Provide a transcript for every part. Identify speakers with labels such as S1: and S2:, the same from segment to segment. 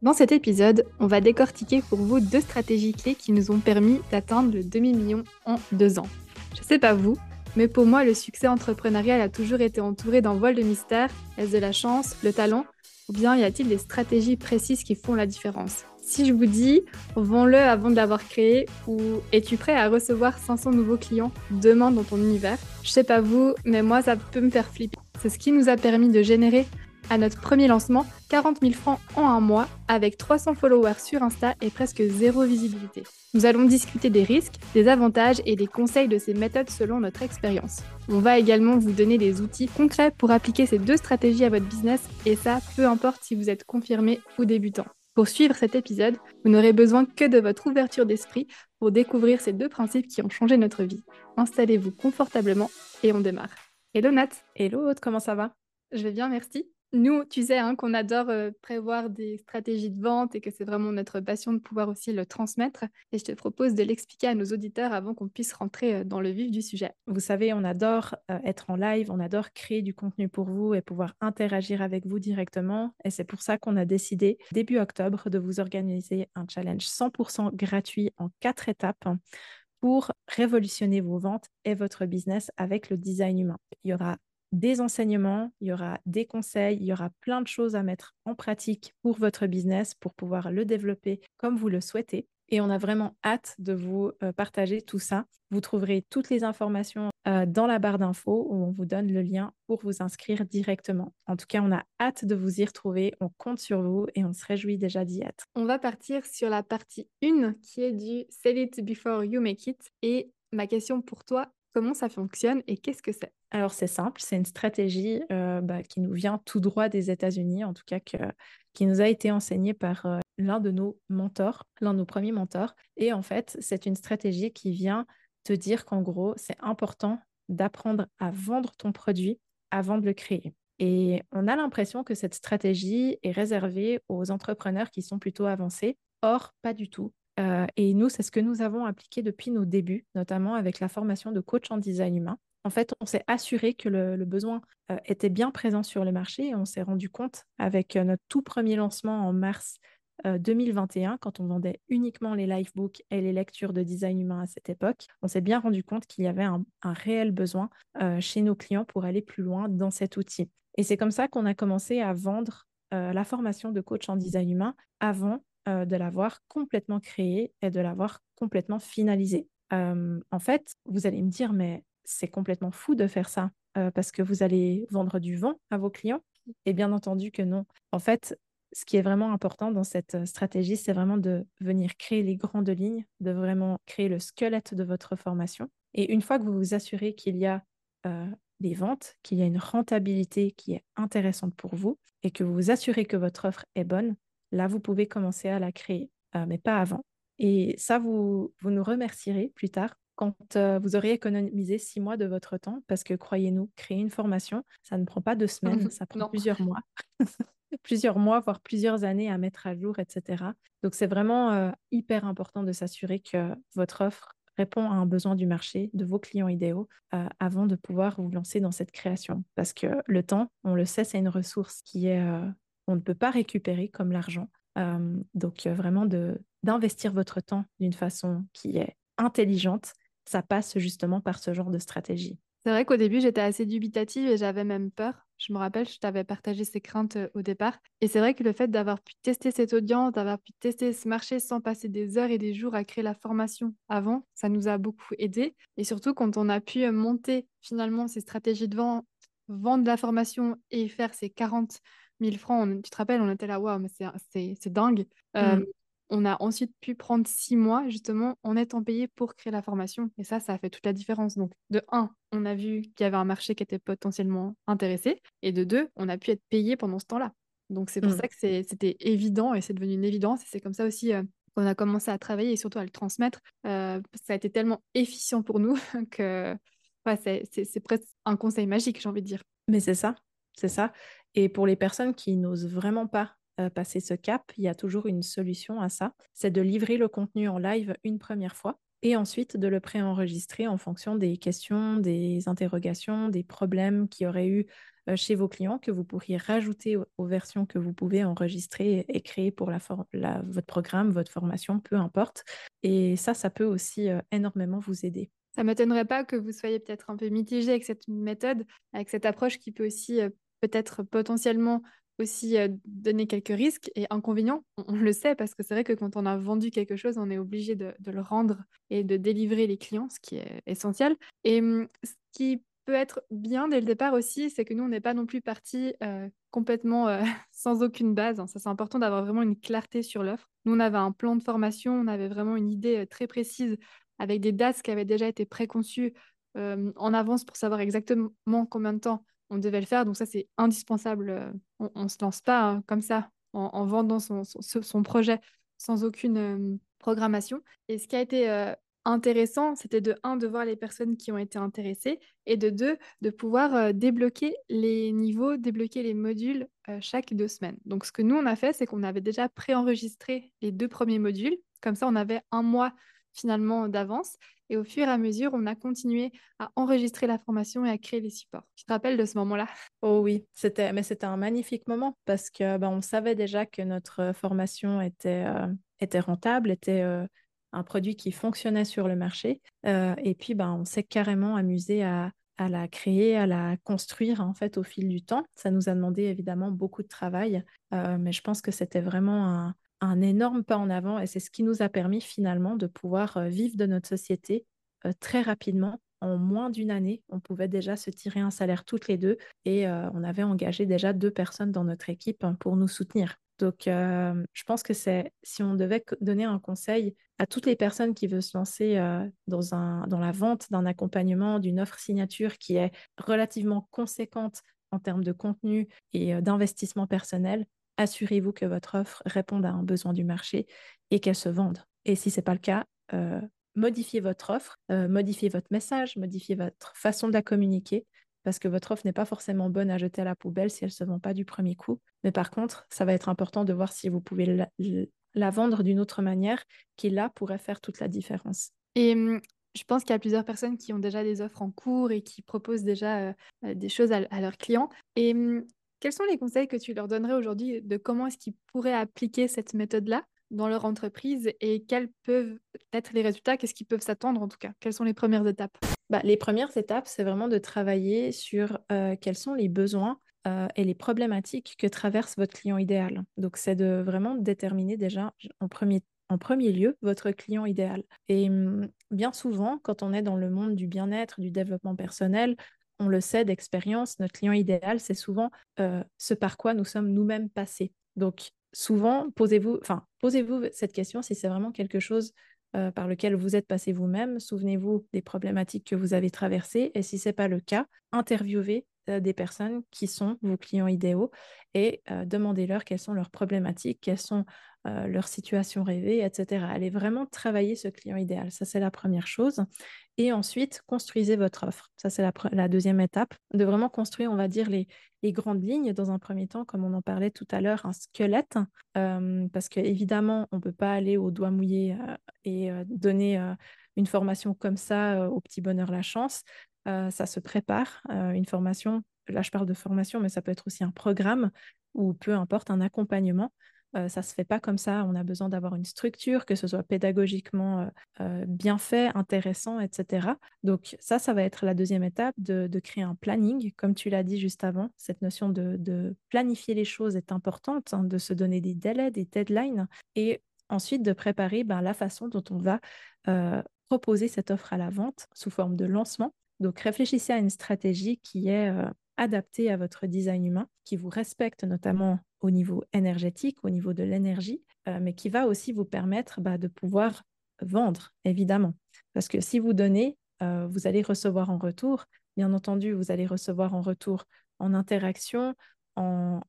S1: Dans cet épisode, on va décortiquer pour vous deux stratégies clés qui nous ont permis d'atteindre le demi-million en deux ans. Je sais pas vous, mais pour moi, le succès entrepreneurial a toujours été entouré d'un vol de mystère. Est-ce de la chance, le talent Ou bien y a-t-il des stratégies précises qui font la différence? Si je vous dis, vends-le avant de l'avoir créé ou es-tu prêt à recevoir 500 nouveaux clients demain dans ton univers? Je sais pas vous, mais moi, ça peut me faire flipper. C'est ce qui nous a permis de générer à notre premier lancement 40 000 francs en un mois avec 300 followers sur Insta et presque zéro visibilité. Nous allons discuter des risques, des avantages et des conseils de ces méthodes selon notre expérience. On va également vous donner des outils concrets pour appliquer ces deux stratégies à votre business et ça, peu importe si vous êtes confirmé ou débutant. Pour suivre cet épisode, vous n'aurez besoin que de votre ouverture d'esprit pour découvrir ces deux principes qui ont changé notre vie. Installez-vous confortablement et on démarre. Hello Nat
S2: Hello Aude, comment ça va?
S1: Je vais bien, merci. Nous, tu sais hein, qu'on adore prévoir des stratégies de vente et que c'est vraiment notre passion de pouvoir aussi le transmettre. Et je te propose de l'expliquer à nos auditeurs avant qu'on puisse rentrer dans le vif du sujet.
S2: Vous savez, on adore être en live, on adore créer du contenu pour vous et pouvoir interagir avec vous directement. Et c'est pour ça qu'on a décidé début octobre de vous organiser un challenge 100% gratuit en quatre étapes pour révolutionner vos ventes et votre business avec le design humain. Il y aura des enseignements, il y aura des conseils, il y aura plein de choses à mettre en pratique pour votre business, pour pouvoir le développer comme vous le souhaitez. Et on a vraiment hâte de vous euh, partager tout ça. Vous trouverez toutes les informations euh, dans la barre d'infos où on vous donne le lien pour vous inscrire directement. En tout cas, on a hâte de vous y retrouver. On compte sur vous et on se réjouit déjà d'y être.
S1: On va partir sur la partie 1 qui est du Sell it before you make it. Et ma question pour toi, comment ça fonctionne et qu'est-ce que c'est?
S2: Alors c'est simple, c'est une stratégie euh, bah, qui nous vient tout droit des États-Unis, en tout cas qui nous a été enseignée par euh, l'un de nos mentors, l'un de nos premiers mentors. Et en fait, c'est une stratégie qui vient te dire qu'en gros, c'est important d'apprendre à vendre ton produit avant de le créer. Et on a l'impression que cette stratégie est réservée aux entrepreneurs qui sont plutôt avancés. Or, pas du tout. Euh, et nous, c'est ce que nous avons appliqué depuis nos débuts, notamment avec la formation de coach en design humain en fait, on s'est assuré que le, besoin euh, était bien présent sur le marché et on s'est rendu compte avec euh, notre tout premier lancement en mars 2021, euh, quand on vendait uniquement les livebooks et les lectures de design humain à cette époque, on s'est bien rendu compte qu'il y avait un, réel besoin chez nos clients pour aller plus loin dans cet outil. Et c'est comme ça qu'on a commencé à vendre la formation de coach en design humain avant de l'avoir complètement créée et de l'avoir complètement finalisée. en fait, vous allez me dire, mais c'est complètement fou de faire ça euh, parce que vous allez vendre du vent à vos clients. Et bien entendu que non. En fait, ce qui est vraiment important dans cette euh, stratégie, c'est vraiment de venir créer les grandes lignes, de vraiment créer le squelette de votre formation. Et une fois que vous vous assurez qu'il y a euh, des ventes, qu'il y a une rentabilité qui est intéressante pour vous et que vous vous assurez que votre offre est bonne, là, vous pouvez commencer à la créer, mais pas avant. Et ça, vous, vous nous remercierez plus tard quand vous aurez économisé six mois de votre temps, parce que croyez-nous, créer une formation, ça ne prend pas deux semaines, ça prend plusieurs mois, plusieurs mois, voire plusieurs années à mettre à jour, etc. Donc c'est vraiment hyper important de s'assurer que votre offre répond à un besoin du marché, de vos clients idéaux, avant de pouvoir vous lancer dans cette création. Parce que le temps, on le sait, c'est une ressource qui est, on ne peut pas récupérer comme l'argent. donc vraiment de d'investir votre temps d'une façon qui est intelligente ça passe justement par ce genre de stratégie.
S1: C'est vrai qu'au début, j'étais assez dubitative et j'avais même peur. Je me rappelle, je t'avais partagé ces craintes euh, au départ. Et c'est vrai que le fait d'avoir pu tester cette audience, d'avoir pu tester ce marché sans passer des heures et des jours à créer la formation avant, ça nous a beaucoup aidé. Et surtout, quand on a pu euh, monter finalement ces stratégies de vente, vendre la formation et faire ces 40 000 francs, tu te rappelles, on était là, waouh, mais c'est dingue. Euh, mmh on a ensuite pu prendre six mois justement en étant payé pour créer la formation. Et ça, ça a fait toute la différence. Donc, de un, on a vu qu'il y avait un marché qui était potentiellement intéressé. Et de deux, on a pu être payé pendant ce temps-là. Donc, c'est pour mmh. ça que c'était évident et c'est devenu une évidence. Et c'est comme ça aussi euh, qu'on a commencé à travailler et surtout à le transmettre. Euh, ça a été tellement efficient pour nous que c'est presque un conseil magique, j'ai envie de dire.
S2: Mais c'est ça, c'est ça. Et pour les personnes qui n'osent vraiment pas euh, passer ce cap, il y a toujours une solution à ça. C'est de livrer le contenu en live une première fois et ensuite de le préenregistrer en fonction des questions, des interrogations, des problèmes qu'il y aurait eu chez vos clients que vous pourriez rajouter aux, versions que vous pouvez enregistrer et créer pour votre programme, votre formation, peu importe. Et ça, ça peut aussi énormément vous aider.
S1: Ça ne m'étonnerait pas que vous soyez peut-être un peu mitigé avec cette méthode, avec cette approche qui peut aussi peut-être potentiellement aussi donner quelques risques et inconvénients. On, le sait parce que c'est vrai que quand on a vendu quelque chose, on est obligé de, le rendre et de délivrer les clients, ce qui est essentiel. Et mmh, ce qui peut être bien dès le départ aussi, c'est que nous, on n'est pas non plus parti complètement sans aucune base. Hein. Ça, c'est important d'avoir vraiment une clarté sur l'offre. Nous, on avait un plan de formation, on avait vraiment une idée très précise avec des dates qui avaient déjà été préconçues en avance pour savoir exactement combien de temps on devait le faire. Donc ça, c'est indispensable. Euh, on ne se lance pas hein, comme ça en, vendant son, projet sans aucune euh, programmation. Et ce qui a été euh, intéressant, c'était de, un, de voir les personnes qui ont été intéressées et de deux, de pouvoir débloquer les niveaux, débloquer les modules chaque deux semaines. Donc ce que nous, on a fait, c'est qu'on avait déjà préenregistré les deux premiers modules. Comme ça, on avait un mois finalement d'avance. Et au fur et à mesure, on a continué à enregistrer la formation et à créer les supports. Tu te rappelles de ce moment-là?
S2: Oh oui, c'était, mais c'était un magnifique moment parce que ben, on savait déjà que notre formation était, euh, était rentable, était euh, un produit qui fonctionnait sur le marché. Euh, et puis, ben, on s'est carrément amusé à, la créer, à la construire en fait au fil du temps. Ça nous a demandé évidemment beaucoup de travail, mais je pense que c'était vraiment un, un énorme pas en avant et c'est ce qui nous a permis finalement de pouvoir euh, vivre de notre société euh, très rapidement. En moins d'une année, on pouvait déjà se tirer un salaire toutes les deux et euh, on avait engagé déjà deux personnes dans notre équipe hein, pour nous soutenir. Donc, je pense que c'est si on devait donner un conseil à toutes les personnes qui veulent se lancer dans, un, dans la vente d'un accompagnement, d'une offre signature qui est relativement conséquente en termes de contenu et d'investissement personnel, assurez-vous que votre offre réponde à un besoin du marché et qu'elle se vende. Et si ce n'est pas le cas, euh, modifiez votre offre, euh, modifiez votre message, modifiez votre façon de la communiquer, parce que votre offre n'est pas forcément bonne à jeter à la poubelle si elle ne se vend pas du premier coup. Mais par contre, ça va être important de voir si vous pouvez la, vendre d'une autre manière qui, là, pourrait faire toute la différence.
S1: Et hum, je pense qu'il y a plusieurs personnes qui ont déjà des offres en cours et qui proposent déjà euh, des choses à, à, leurs clients. Et hum, quels sont les conseils que tu leur donnerais aujourd'hui de comment est-ce qu'ils pourraient appliquer cette méthode-là dans leur entreprise et quels peuvent être les résultats Qu'est-ce qu'ils peuvent s'attendre en tout cas? Quelles sont les premières étapes?
S2: Bah, Les premières étapes, c'est vraiment de travailler sur euh, quels sont les besoins euh, et les problématiques que traverse votre client idéal. Donc, c'est de vraiment déterminer déjà en premier, en premier lieu votre client idéal. Et hum, bien souvent, quand on est dans le monde du bien-être, du développement personnel, on le sait d'expérience, notre client idéal, c'est souvent euh, ce par quoi nous sommes nous-mêmes passés. Donc, souvent, posez-vous, enfin, posez-vous cette question si c'est vraiment quelque chose euh, par lequel vous êtes passé vous-même. Souvenez-vous des problématiques que vous avez traversées. Et si ce n'est pas le cas, interviewez des personnes qui sont vos clients idéaux et demandez-leur quelles sont leurs problématiques, quelles sont leurs situations rêvées, etc. Allez vraiment travailler ce client idéal. Ça, c'est la première chose. Et ensuite, construisez votre offre. Ça, c'est la, deuxième étape, de vraiment construire, on va dire, les, grandes lignes dans un premier temps, comme on en parlait tout à l'heure, un squelette, euh, parce qu'évidemment, on ne peut pas aller au doigt mouillé euh, et euh, donner une formation comme ça au petit bonheur la chance. Ça se prépare, une formation. Là, je parle de formation, mais ça peut être aussi un programme ou peu importe, un accompagnement. Euh, ça ne se fait pas comme ça. On a besoin d'avoir une structure, que ce soit pédagogiquement euh, euh, bien fait, intéressant, etc. Donc ça, ça va être la deuxième étape, de, créer un planning. Comme tu l'as dit juste avant, cette notion de, planifier les choses est importante, hein, de se donner des délais, des deadlines, et ensuite de préparer ben, la façon dont on va proposer cette offre à la vente sous forme de lancement. Donc réfléchissez à une stratégie qui est adaptée à votre design humain, qui vous respecte notamment au niveau énergétique, au niveau de l'énergie, euh, mais qui va aussi vous permettre bah, de pouvoir vendre, évidemment. Parce que si vous donnez, euh, vous allez recevoir en retour. Bien entendu, vous allez recevoir en retour en interaction, en,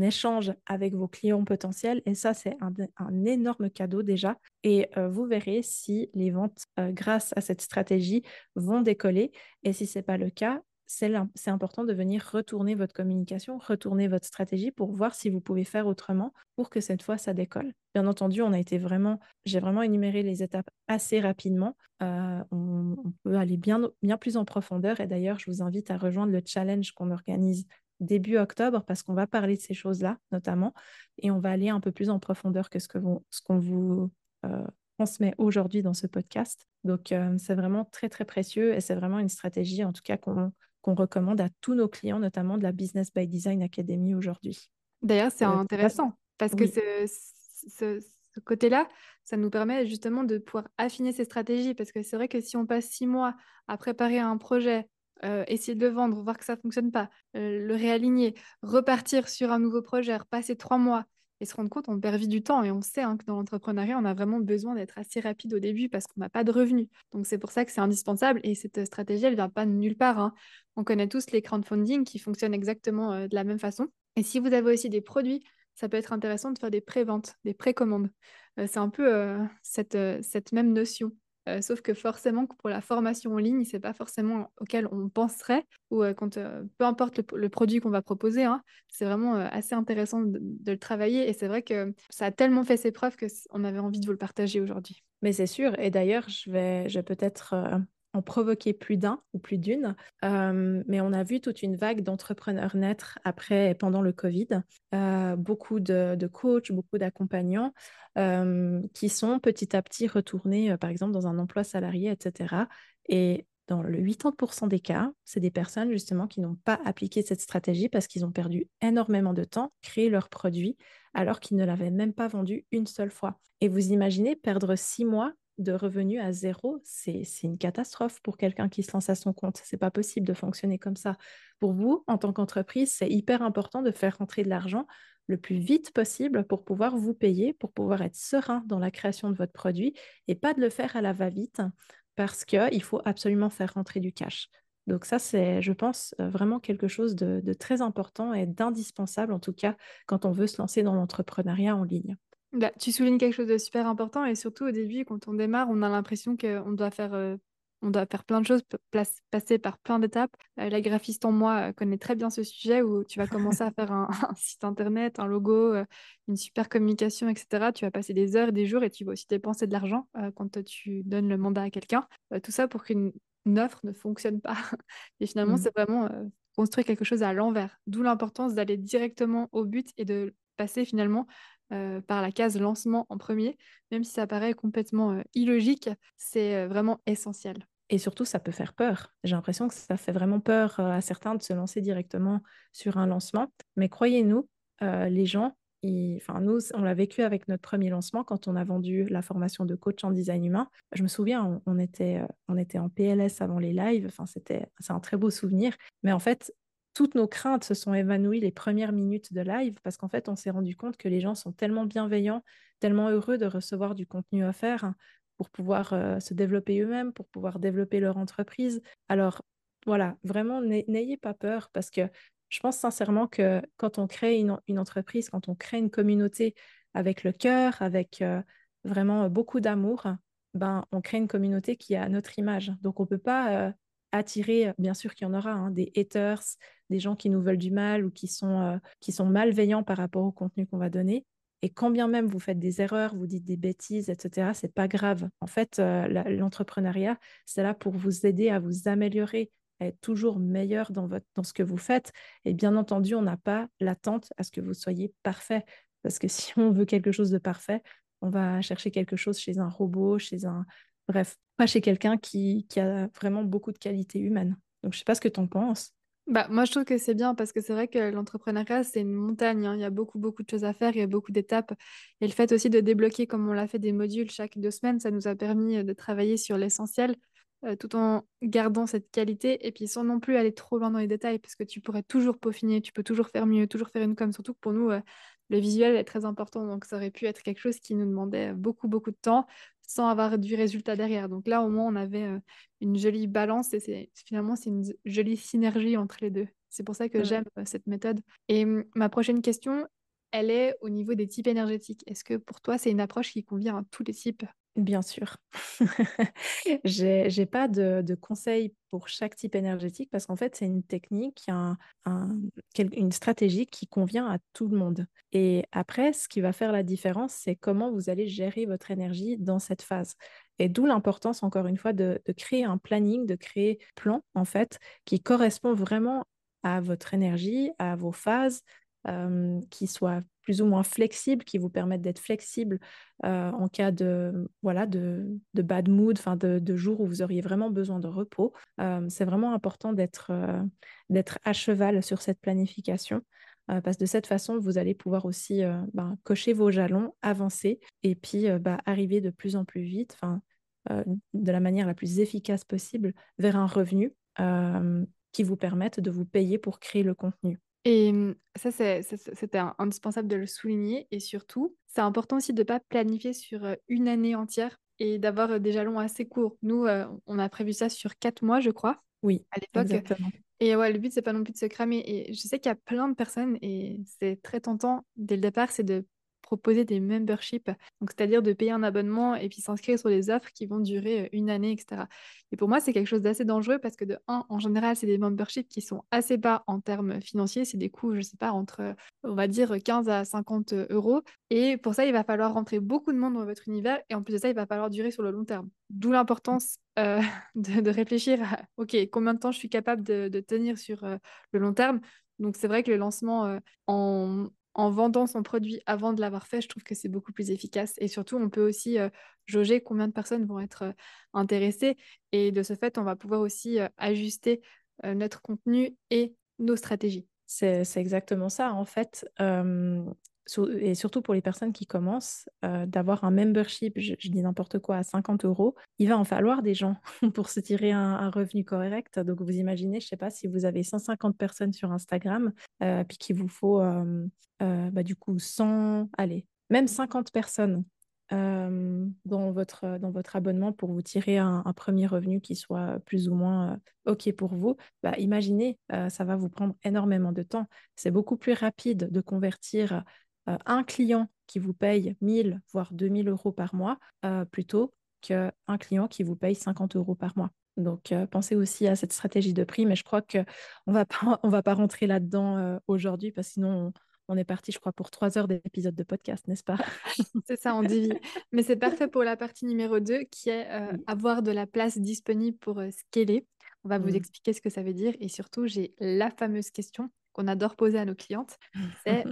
S2: échange avec vos clients potentiels. Et ça, c'est un, énorme cadeau déjà. Et euh, vous verrez si les ventes, grâce à cette stratégie, vont décoller. Et si ce n'est pas le cas, c'est important de venir retourner votre communication, retourner votre stratégie pour voir si vous pouvez faire autrement pour que cette fois ça décolle. Bien entendu, on a été vraiment, j'ai vraiment énuméré les étapes assez rapidement. Euh, on, peut aller bien plus en profondeur et d'ailleurs, je vous invite à rejoindre le challenge qu'on organise début octobre parce qu'on va parler de ces choses-là notamment et on va aller un peu plus en profondeur que ce qu'on ce qu'on vous euh, transmet aujourd'hui dans ce podcast. Donc, euh, c'est vraiment très, très précieux et c'est vraiment une stratégie, en tout cas, qu'on recommande à tous nos clients, notamment de la Business by Design Academy aujourd'hui.
S1: D'ailleurs, c'est euh, intéressant parce que ce, côté-là, ça nous permet justement de pouvoir affiner ces stratégies parce que c'est vrai que si on passe six mois à préparer un projet, euh, essayer de le vendre, voir que ça ne fonctionne pas, le réaligner, repartir sur un nouveau projet, repasser trois mois, et se rendre compte, on perd vite du temps et on sait hein, que dans l'entrepreneuriat, on a vraiment besoin d'être assez rapide au début parce qu'on n'a pas de revenus. Donc c'est pour ça que c'est indispensable et cette stratégie, elle ne vient pas de nulle part. Hein. On connaît tous les crowdfunding qui fonctionnent exactement euh, de la même façon. Et si vous avez aussi des produits, ça peut être intéressant de faire des pré-ventes, des précommandes. Euh, c'est un peu euh, cette, cette même notion. Euh, sauf que forcément, pour la formation en ligne, c'est pas forcément auquel on penserait, ou euh, quand, euh, peu importe le, produit qu'on va proposer, hein, c'est vraiment assez intéressant de, le travailler. Et c'est vrai que ça a tellement fait ses preuves qu'on avait envie de vous le partager aujourd'hui.
S2: Mais c'est sûr. Et d'ailleurs, je vais, je vais peut-être en provoquer plus d'un ou plus d'une. Euh, mais on a vu toute une vague d'entrepreneurs naître après et pendant le Covid. Euh, beaucoup de, coachs, beaucoup d'accompagnants euh, qui sont petit à petit retournés, par exemple, dans un emploi salarié, etc. Et dans le 80% des cas, c'est des personnes justement qui n'ont pas appliqué cette stratégie parce qu'ils ont perdu énormément de temps, créé leurs produits alors qu'ils ne l'avaient même pas vendu une seule fois. Et vous imaginez perdre six mois de revenus à zéro, c'est une catastrophe pour quelqu'un qui se lance à son compte. C'est pas possible de fonctionner comme ça. Pour vous, en tant qu'entreprise, c'est hyper important de faire rentrer de l'argent le plus vite possible pour pouvoir vous payer, pour pouvoir être serein dans la création de votre produit et pas de le faire à la va-vite parce qu'il faut absolument faire rentrer du cash. Donc ça, c'est, je pense, euh, vraiment quelque chose de, de très important et d'indispensable, en tout cas, quand on veut se lancer dans l'entrepreneuriat en ligne.
S1: Bah, tu soulignes quelque chose de super important et surtout au début, quand on démarre, on a l'impression qu'on doit faire, euh, on doit faire plein de choses, passer par plein d'étapes. Euh, la graphiste en moi euh, connaît très bien ce sujet où tu vas commencer à faire un, site internet, un logo, une super communication, etc. Tu vas passer des heures, des jours et tu vas aussi dépenser de l'argent quand tu donnes le mandat à quelqu'un. tout ça pour qu'une offre ne fonctionne pas. Et finalement, mmh. c'est vraiment construire quelque chose à l'envers. D'où l'importance d'aller directement au but et de passer finalement euh, par la case lancement en premier, même si ça paraît complètement euh, illogique, c'est euh, vraiment essentiel.
S2: Et surtout, ça peut faire peur. J'ai l'impression que ça fait vraiment peur à certains de se lancer directement sur un lancement. Mais croyez-nous, les gens, nous, on l'a vécu avec notre premier lancement quand on a vendu la formation de coach en design humain. Je me souviens, on, était, on était en PLS avant les lives. C'était, c'est un très beau souvenir. Mais en fait, toutes nos craintes se sont évanouies les premières minutes de live parce qu'en fait, on s'est rendu compte que les gens sont tellement bienveillants, tellement heureux de recevoir du contenu offert pour pouvoir euh, se développer eux-mêmes, pour pouvoir développer leur entreprise. Alors, voilà, vraiment, n'ayez pas peur parce que je pense sincèrement que quand on crée une, entreprise, quand on crée une communauté avec le cœur, avec euh, vraiment beaucoup d'amour, ben, on crée une communauté qui a notre image. Donc, on ne peut pas euh, attirer, bien sûr qu'il y en aura, hein, des haters, des gens qui nous veulent du mal ou qui sont, euh, qui sont malveillants par rapport au contenu qu'on va donner. Et quand bien même vous faites des erreurs, vous dites des bêtises, etc., c'est pas grave. En fait, euh, l'entrepreneuriat, c'est là pour vous aider à vous améliorer, à être toujours meilleur dans, votre, dans ce que vous faites. Et bien entendu, on n'a pas l'attente à ce que vous soyez parfait. Parce que si on veut quelque chose de parfait, on va chercher quelque chose chez un robot, chez un... Bref, pas chez quelqu'un qui, qui a vraiment beaucoup de qualités humaines. Donc, je sais pas ce que tu en penses.
S1: Bah, moi, je trouve que c'est bien parce que c'est vrai que l'entrepreneuriat, c'est une montagne. hein. Il y a beaucoup, beaucoup de choses à faire, il y a beaucoup d'étapes. Et le fait aussi de débloquer, comme on l'a fait, des modules chaque deux semaines, ça nous a permis euh, de travailler sur l'essentiel euh, tout en gardant cette qualité et puis sans non plus aller trop loin dans les détails parce que tu pourrais toujours peaufiner, tu peux toujours faire mieux, toujours faire une com. Surtout que pour nous, euh, le visuel est très important. Donc, ça aurait pu être quelque chose qui nous demandait beaucoup, beaucoup de temps sans avoir du résultat derrière. Donc là, au moins, on avait euh, une jolie balance et c'est finalement, c'est une jolie synergie entre les deux. C'est pour ça que j'aime euh, cette méthode. Et hum, ma prochaine question, elle est au niveau des types énergétiques. Est-ce que pour toi, c'est une approche qui convient à tous les types?
S2: Bien sûr. J'ai n'ai pas de, de conseils pour chaque type énergétique parce qu'en fait, c'est une technique, un, une stratégie qui convient à tout le monde. Et après, ce qui va faire la différence, c'est comment vous allez gérer votre énergie dans cette phase. Et d'où l'importance, encore une fois, de, de, créer un planning, de créer un plan, en fait, qui correspond vraiment à votre énergie, à vos phases, euh, qui soit plus ou moins flexible, qui vous permettent d'être flexible euh, en cas de, voilà, de, bad mood, de, jours où vous auriez vraiment besoin de repos. Euh, c'est vraiment important d'être à cheval sur cette planification. parce que de cette façon, vous allez pouvoir aussi ben, cocher vos jalons, avancer et puis bah, arriver de plus en plus vite, de la manière la plus efficace possible, vers un revenu qui vous permette de vous payer pour créer le contenu.
S1: Et mmh, ça, c'était indispensable de le souligner. Et surtout, c'est important aussi de ne pas planifier sur une année entière et d'avoir des jalons assez courts. Nous, on a prévu ça sur quatre mois, je crois.
S2: Oui, à l'époque.
S1: Et ouais, le but, c'est pas non plus de se cramer. Et je sais qu'il y a plein de personnes, et c'est très tentant dès le départ, c'est de proposer des memberships, c'est-à-dire de payer un abonnement et puis s'inscrire sur des offres qui vont durer euh, une année, etc. Et pour moi, c'est quelque chose d'assez dangereux parce que de un, en général, c'est des memberships qui sont assez bas en termes financiers, c'est des coûts, je sais pas, entre, on va dire, 15 à 50 euros. Et pour ça, il va falloir rentrer beaucoup de monde dans votre univers et en plus de ça, il va falloir durer sur le long terme. D'où l'importance euh, de, réfléchir à, OK, combien de temps je suis capable de, tenir sur euh, le long terme. Donc c'est vrai que le lancement en, en vendant son produit avant de l'avoir fait, je trouve que c'est beaucoup plus efficace. Et surtout, on peut aussi euh, jauger combien de personnes vont être euh, intéressées. Et de ce fait, on va pouvoir aussi euh, ajuster notre contenu et nos stratégies.
S2: C'est exactement ça. En fait, et surtout pour les personnes qui commencent, euh, d'avoir un membership, je, dis n'importe quoi, à 50 euros, il va en falloir des gens pour se tirer un, revenu correct. Donc vous imaginez, je ne sais pas, si vous avez 150 personnes sur Instagram, euh, puis qu'il vous faut euh, bah, du coup 100, allez, même 50 personnes dans, votre, dans votre abonnement pour vous tirer un, premier revenu qui soit plus ou moins OK pour vous, bah, imaginez, ça va vous prendre énormément de temps. C'est beaucoup plus rapide de convertir euh, un client qui vous paye 1000 voire 2000 euros par mois euh, plutôt qu'un client qui vous paye 50 euros par mois. Donc, euh, pensez aussi à cette stratégie de prix, mais je crois qu'on ne va pas, rentrer là-dedans aujourd'hui parce que sinon, on, est parti, je crois, pour trois heures d'épisode de podcast, n'est-ce pas?
S1: C'est ça, on dit. Mais c'est parfait pour la partie numéro 2 qui est avoir de la place disponible pour scaler. On va vous mmh. expliquer ce que ça veut dire et surtout, j'ai la fameuse question qu'on adore poser à nos clientes. C'est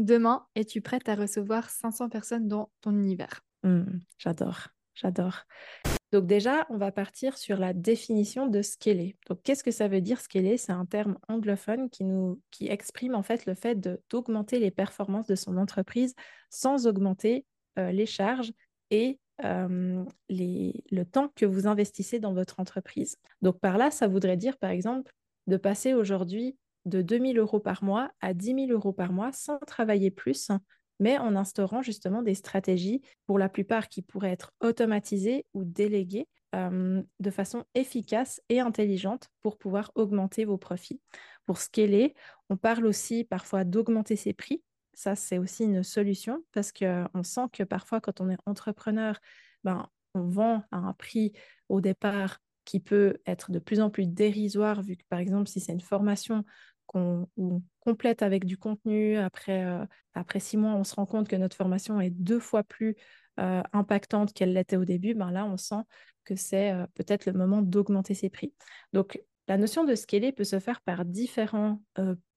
S1: Demain, es-tu prête à recevoir 500 personnes dans ton univers
S2: mmh, J'adore, j'adore. Donc déjà, on va partir sur la définition de scaler. Donc qu'est-ce que ça veut dire scaler? C'est un terme anglophone qui nous qui exprime en fait le fait d'augmenter les performances de son entreprise sans augmenter euh, les charges et les, le temps que vous investissez dans votre entreprise. Donc par là, ça voudrait dire par exemple de passer aujourd'hui de 2000 euros par mois à 10 000 euros par mois sans travailler plus, mais en instaurant justement des stratégies, pour la plupart qui pourraient être automatisées ou déléguées euh, de façon efficace et intelligente pour pouvoir augmenter vos profits. Pour scaler, on parle aussi parfois d'augmenter ses prix. Ça, c'est aussi une solution parce qu'on sent que parfois, quand on est entrepreneur, ben, on vend à un prix au départ qui peut être de plus en plus dérisoire, vu que par exemple, si c'est une formation qu'on complète avec du contenu. Après, euh, après six mois, on se rend compte que notre formation est deux fois plus euh, impactante qu'elle l'était au début. Ben là, on sent que c'est euh, peut-être le moment d'augmenter ses prix. Donc, la notion de scaler peut se faire par différents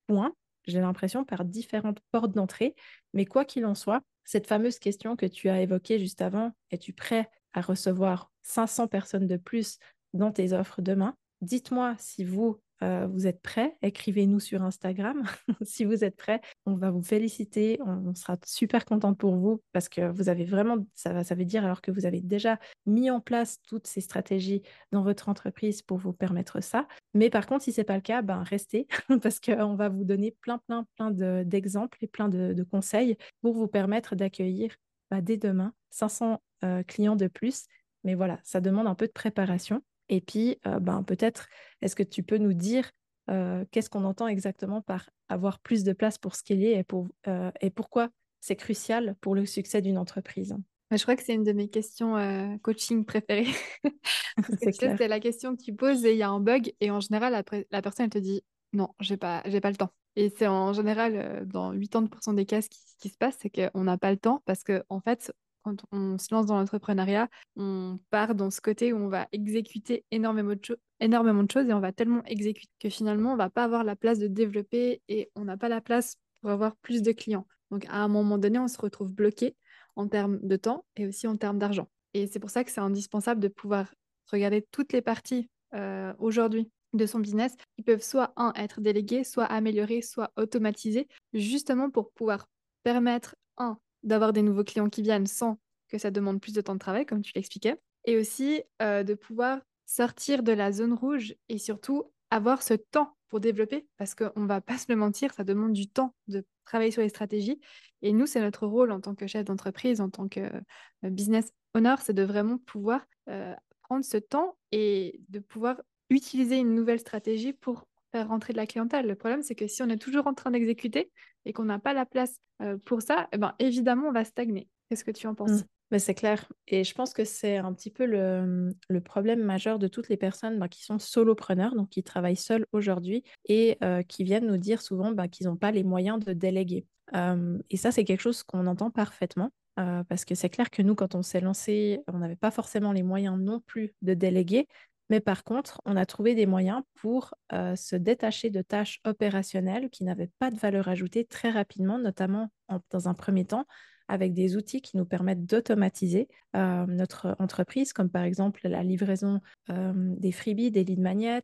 S2: points, j'ai l'impression, par différentes portes d'entrée. Mais quoi qu'il en soit, cette fameuse question que tu as évoquée juste avant, es-tu prêt à recevoir 500 personnes de plus dans tes offres demain Dites-moi si vous, euh, vous êtes prêts, écrivez-nous sur Instagram. si vous êtes prêts, on va vous féliciter, on, sera super contente pour vous parce que vous avez vraiment, ça, ça veut dire alors que vous avez déjà mis en place toutes ces stratégies dans votre entreprise pour vous permettre ça. Mais par contre, si ce n'est pas le cas, ben restez parce qu'on va vous donner plein, plein, plein d'exemples et plein de, conseils pour vous permettre d'accueillir bah, dès demain 500 euh, clients de plus. Mais voilà, ça demande un peu de préparation. Et puis, euh, ben, peut-être, est-ce que tu peux nous dire euh, qu'est-ce qu'on entend exactement par avoir plus de place pour scaler et, pour, euh, et pourquoi c'est crucial pour le succès d'une entreprise?
S1: Je crois que c'est une de mes questions coaching préférées. c'est la question que tu poses et il y a un bug et en général, après, la personne elle te dit non, j'ai pas, j'ai pas le temps. Et c'est en général, dans 80% des cas, ce qui, se passe, c'est qu'on n'a pas le temps parce que, en fait, quand on se lance dans l'entrepreneuriat, on part dans ce côté où on va exécuter énormément de, choses et on va tellement exécuter que finalement, on va pas avoir la place de développer et on n'a pas la place pour avoir plus de clients. Donc, à un moment donné, on se retrouve bloqué en termes de temps et aussi en termes d'argent. Et c'est pour ça que c'est indispensable de pouvoir regarder toutes les parties euh, aujourd'hui de son business qui peuvent soit un être délégués, soit améliorés, soit automatisés, justement pour pouvoir permettre un d'avoir des nouveaux clients qui viennent sans que ça demande plus de temps de travail, comme tu l'expliquais, et aussi euh, de pouvoir sortir de la zone rouge et surtout avoir ce temps pour développer, parce qu'on ne va pas se le mentir, ça demande du temps de travailler sur les stratégies. Et nous, c'est notre rôle en tant que chef d'entreprise, en tant que euh, business owner, c'est de vraiment pouvoir euh, prendre ce temps et de pouvoir utiliser une nouvelle stratégie pour rentrer de la clientèle. Le problème, c'est que si on est toujours en train d'exécuter et qu'on n'a pas la place euh, pour ça, eh ben, évidemment, on va stagner. Qu'est-ce que tu en penses? Mmh.
S2: C'est clair. Et je pense que c'est un petit peu le, problème majeur de toutes les personnes bah, qui sont solopreneurs, donc qui travaillent seuls aujourd'hui et euh, qui viennent nous dire souvent bah, qu'ils n'ont pas les moyens de déléguer. et ça, c'est quelque chose qu'on entend parfaitement. Euh, parce que c'est clair que nous, quand on s'est lancé, on n'avait pas forcément les moyens non plus de déléguer, mais par contre, on a trouvé des moyens pour euh, se détacher de tâches opérationnelles qui n'avaient pas de valeur ajoutée très rapidement, notamment dans un premier temps avec des outils qui nous permettent d'automatiser euh, notre entreprise, comme par exemple la livraison euh, des freebies, des lead magnets,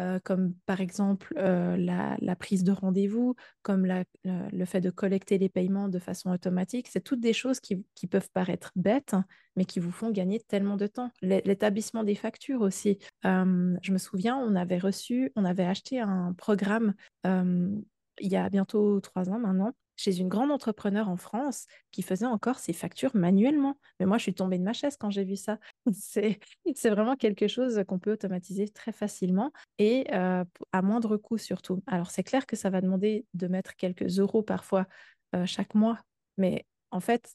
S2: euh, comme par exemple la, prise de rendez-vous, comme le fait de collecter les paiements de façon automatique. C'est toutes des choses qui, peuvent paraître bêtes, mais qui vous font gagner tellement de temps. L'établissement des factures aussi. je me souviens, on avait reçu, on avait acheté un programme il y a bientôt trois ans maintenant, chez une grande entrepreneur en France qui faisait encore ses factures manuellement. Mais moi, je suis tombée de ma chaise quand j'ai vu ça. C'est, vraiment quelque chose qu'on peut automatiser très facilement et euh, à moindre coût surtout. Alors, c'est clair que ça va demander de mettre quelques euros parfois euh, chaque mois, mais en fait.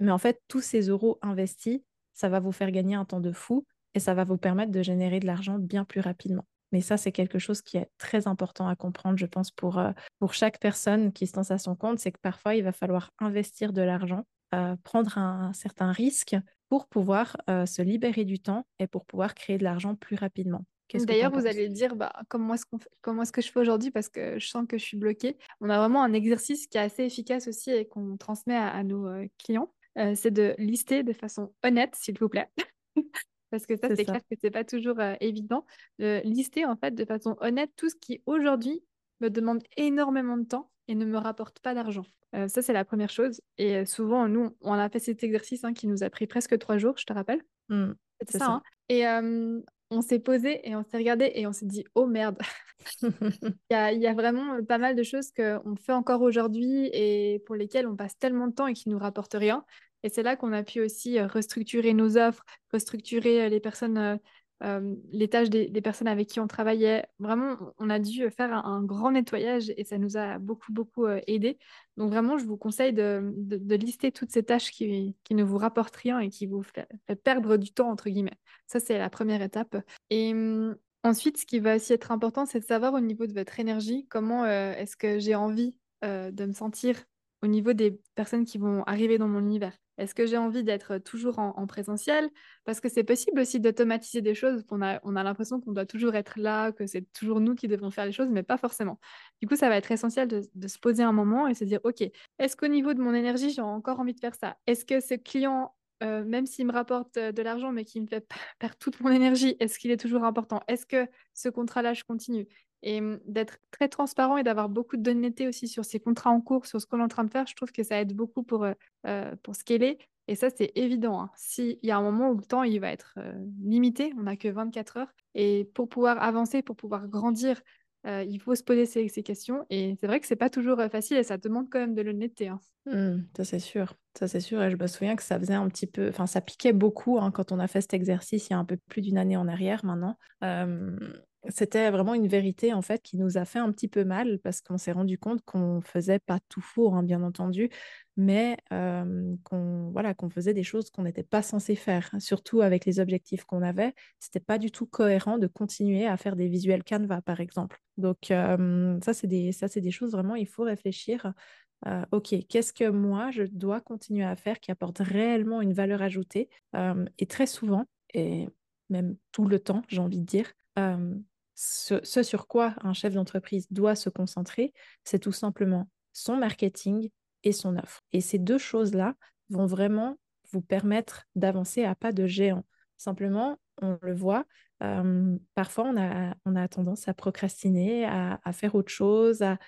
S2: Mais en fait, tous ces euros investis, ça va vous faire gagner un temps de fou et ça va vous permettre de générer de l'argent bien plus rapidement. Mais ça, c'est quelque chose qui est très important à comprendre, je pense, pour, euh, pour chaque personne qui se lance à son compte, c'est que parfois, il va falloir investir de l'argent, euh, prendre un, certain risque pour pouvoir euh, se libérer du temps et pour pouvoir créer de l'argent plus rapidement.
S1: D'ailleurs, vous allez dire bah, comment est-ce comment est-ce que je fais aujourd'hui parce que je sens que je suis bloquée. On a vraiment un exercice qui est assez efficace aussi et qu'on transmet à, nos clients. c'est de lister de façon honnête, s'il vous plaît. parce que ça, c'est clair que c'est pas toujours évident, de lister en fait de façon honnête tout ce qui aujourd'hui me demande énormément de temps et ne me rapporte pas d'argent. ça, c'est la première chose. Et souvent, nous, on a fait cet exercice hein, qui nous a pris presque trois jours, je te rappelle. Mmh, c'est ça. Hein. Et on s'est posé et on s'est regardé et on s'est dit, oh merde, il, y a, il y, a, vraiment pas mal de choses qu'on fait encore aujourd'hui et pour lesquelles on passe tellement de temps et qui nous rapportent rien. Et c'est là qu'on a pu aussi euh, restructurer nos offres, restructurer euh, euh, les tâches des, personnes avec qui on travaillait. Vraiment, on a dû faire un, grand nettoyage et ça nous a beaucoup, beaucoup aidé. Donc vraiment, je vous conseille de, lister toutes ces tâches qui, ne vous rapportent rien et qui vous fait, perdre du temps, entre guillemets. Ça, c'est la première étape. Et hum, ensuite, ce qui va aussi être important, c'est de savoir au niveau de votre énergie, comment est-ce que j'ai envie de me sentir au niveau des personnes qui vont arriver dans mon univers. Est-ce que j'ai envie d'être toujours en, présentiel? Parce que c'est possible aussi d'automatiser des choses. On a, on a l'impression qu'on doit toujours être là, que c'est toujours nous qui devons faire les choses, mais pas forcément. Du coup, ça va être essentiel de, se poser un moment et se dire, OK, est-ce qu'au niveau de mon énergie, j'ai encore envie de faire ça? Est-ce que ce client euh, même s'il me rapporte euh, de l'argent, mais qui me fait perdre toute mon énergie, est-ce qu'il est toujours important? Est-ce que ce contrat-là, je continue? Et mmh, d'être très transparent et d'avoir beaucoup d'honnêteté aussi sur ces contrats en cours, sur ce qu'on est en train de faire, je trouve que ça aide beaucoup pour, euh, pour scaler. Et ça, c'est évident. Hein. S'il y a un moment où le temps il va être limité, on n'a que 24 heures. Et pour pouvoir avancer, pour pouvoir grandir, il faut se poser ces, ces questions. Et c'est vrai que c'est pas toujours facile et ça demande quand même de l'honnêteté. Hein.
S2: Mmh, ça, c'est sûr. Ça, c'est sûr. Et je me souviens que ça faisait un petit peu. Enfin, ça piquait beaucoup hein, quand on a fait cet exercice il y a un peu plus d'une année en arrière maintenant c'était vraiment une vérité en fait qui nous a fait un petit peu mal parce qu'on s'est rendu compte qu'on faisait pas tout faux, hein, bien entendu, mais qu'on voilà, qu'on faisait des choses qu'on n'était pas censé faire, surtout avec les objectifs qu'on avait. C'était pas du tout cohérent de continuer à faire des visuels Canva, par exemple. Donc, ça, c'est des, ça, c'est des choses vraiment, il faut réfléchir. OK, qu'est-ce que moi, je dois continuer à faire qui apporte réellement une valeur ajoutée Et très souvent, et même tout le temps, j'ai envie de dire, ce, sur quoi un chef d'entreprise doit se concentrer, c'est tout simplement son marketing et son offre. Et ces deux choses-là vont vraiment vous permettre d'avancer à pas de géant. Simplement, on le voit, parfois on a, on a tendance à procrastiner, à, faire autre chose, à,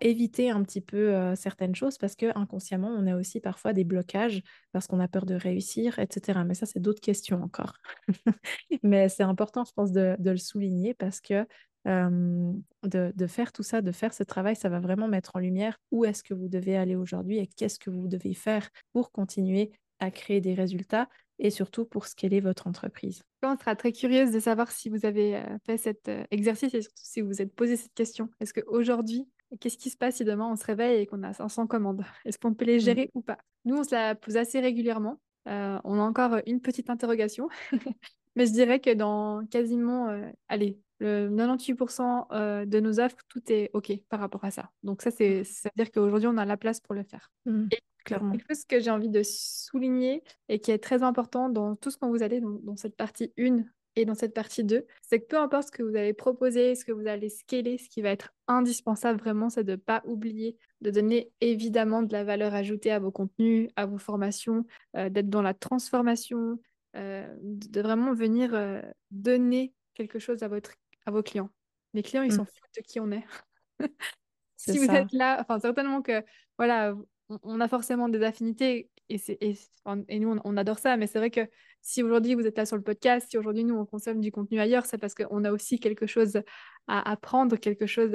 S2: éviter un petit peu certaines choses parce que inconsciemment on a aussi parfois des blocages parce qu'on a peur de réussir, etc. Mais ça, c'est d'autres questions encore. Mais c'est important, je pense, de, de, le souligner parce que de, faire tout ça, de faire ce travail, ça va vraiment mettre en lumière où est-ce que vous devez aller aujourd'hui et qu'est-ce que vous devez faire pour continuer à créer des résultats et surtout pour scaler votre entreprise.
S1: On sera très curieuse de savoir si vous avez fait cet exercice et surtout si vous vous êtes posé cette question. Est-ce qu'aujourd'hui, qu'est-ce qui se passe si demain on se réveille et qu'on a 500 commandes Est-ce qu'on peut les mmh. gérer ou pas? Nous, on se la pose assez régulièrement. on a encore une petite interrogation, mais je dirais que dans quasiment, allez, le 98% euh, de nos offres, tout est OK par rapport à ça. Donc ça, c'est, à dire qu'aujourd'hui, on a la place pour le faire.
S2: Mmh, clairement.
S1: Quelque chose que j'ai envie de souligner et qui est très important dans tout ce qu'on vous allez, dans, cette partie 1 et dans cette partie 2, c'est que peu importe ce que vous allez proposer, ce que vous allez scaler, ce qui va être indispensable vraiment, c'est de ne pas oublier de donner évidemment de la valeur ajoutée à vos contenus, à vos formations, euh, d'être dans la transformation, euh, de vraiment venir donner quelque chose à votre à vos clients. Les clients, ils mmh. s'en foutent de qui on est. si vous êtes là, enfin, certainement que, voilà, on, a forcément des affinités et, et, et nous, on, adore ça, mais c'est vrai que si aujourd'hui vous êtes là sur le podcast, si aujourd'hui nous, on consomme du contenu ailleurs, c'est parce qu'on a aussi quelque chose à apprendre, quelque chose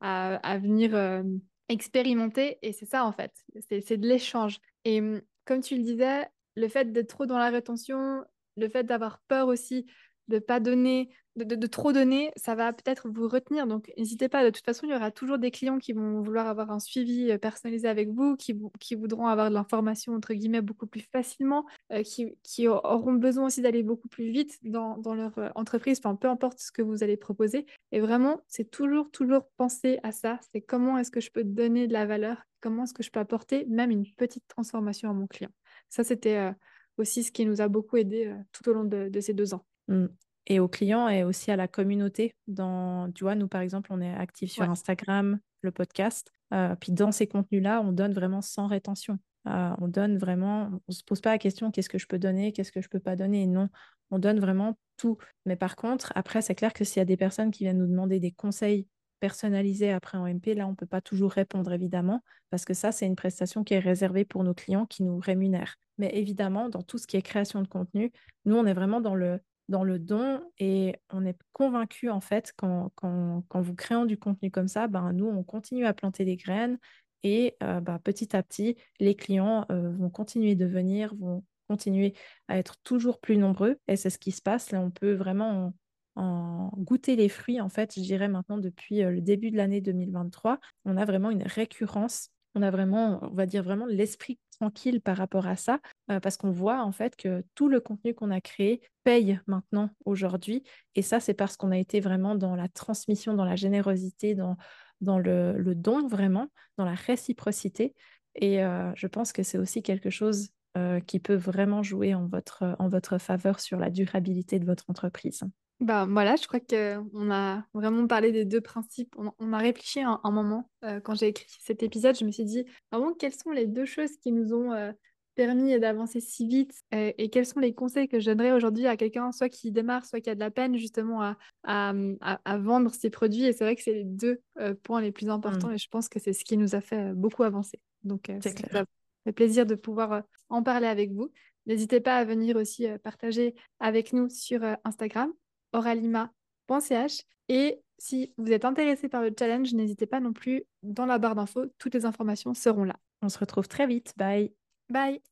S1: à, à venir euh, expérimenter et c'est ça en fait, c'est de l'échange. Et hum, comme tu le disais, le fait d'être trop dans la rétention, le fait d'avoir peur aussi de pas donner, de, trop donner, ça va peut-être vous retenir. Donc, n'hésitez pas. De toute façon, il y aura toujours des clients qui vont vouloir avoir un suivi euh, personnalisé avec vous, qui, voudront avoir de l'information, entre guillemets, beaucoup plus facilement, euh, qui, auront besoin aussi d'aller beaucoup plus vite dans, leur euh, entreprise, peu importe ce que vous allez proposer. Et vraiment, c'est toujours, toujours penser à ça. C'est comment est-ce que je peux donner de la valeur, comment est-ce que je peux apporter même une petite transformation à mon client? Ça, c'était aussi ce qui nous a beaucoup aidé tout au long de ces deux ans.
S2: Mmh. Et aux clients et aussi à la communauté. Dans, tu vois, nous, par exemple, on est actifs sur Instagram, le podcast. Euh, puis dans ces contenus-là, on donne vraiment sans rétention. Euh, on donne vraiment, on ne se pose pas la question qu'est-ce que je peux donner, qu'est-ce que je ne peux pas donner. Non, on donne vraiment tout. Mais par contre, après, c'est clair que s'il y a des personnes qui viennent nous demander des conseils personnalisés après en MP, là, on ne peut pas toujours répondre, évidemment, parce que ça, c'est une prestation qui est réservée pour nos clients qui nous rémunèrent. Mais évidemment, dans tout ce qui est création de contenu, nous, on est vraiment dans le dans le don et on est convaincu en fait quand, vous créez du contenu comme ça, ben, nous on continue à planter des graines et euh, ben, petit à petit les clients euh, vont continuer de venir, vont continuer à être toujours plus nombreux et c'est ce qui se passe. Là on peut vraiment en, goûter les fruits en fait, je dirais maintenant depuis euh, le début de l'année 2023, on a vraiment une récurrence on a vraiment, on va dire vraiment l'esprit tranquille par rapport à ça, parce qu'on voit en fait que tout le contenu qu'on a créé paye maintenant aujourd'hui. Et ça, c'est parce qu'on a été vraiment dans la transmission, dans la générosité, dans, dans le, don vraiment, dans la réciprocité. Et je pense que c'est aussi quelque chose qui peut vraiment jouer en votre, en votre faveur sur la durabilité de votre entreprise.
S1: Bah voilà, je crois qu'on a vraiment parlé des deux principes. On, a réfléchi un, un moment quand j'ai écrit cet épisode. Je me suis dit, vraiment, quelles sont les deux choses qui nous ont permis d'avancer si vite et quels sont les conseils que je donnerais aujourd'hui à quelqu'un, soit qui démarre, soit qui a de la peine justement à, à, à, vendre ses produits. Et c'est vrai que c'est les deux points les plus importants mmh. et je pense que c'est ce qui nous a fait beaucoup avancer. Donc,
S2: c'est
S1: ça fait plaisir de pouvoir en parler avec vous. N'hésitez pas à venir aussi partager avec nous sur Instagram oralima.ch. Et si vous êtes intéressé par le challenge, n'hésitez pas non plus dans la barre d'infos, toutes les informations seront là.
S2: On se retrouve très vite. Bye.
S1: Bye.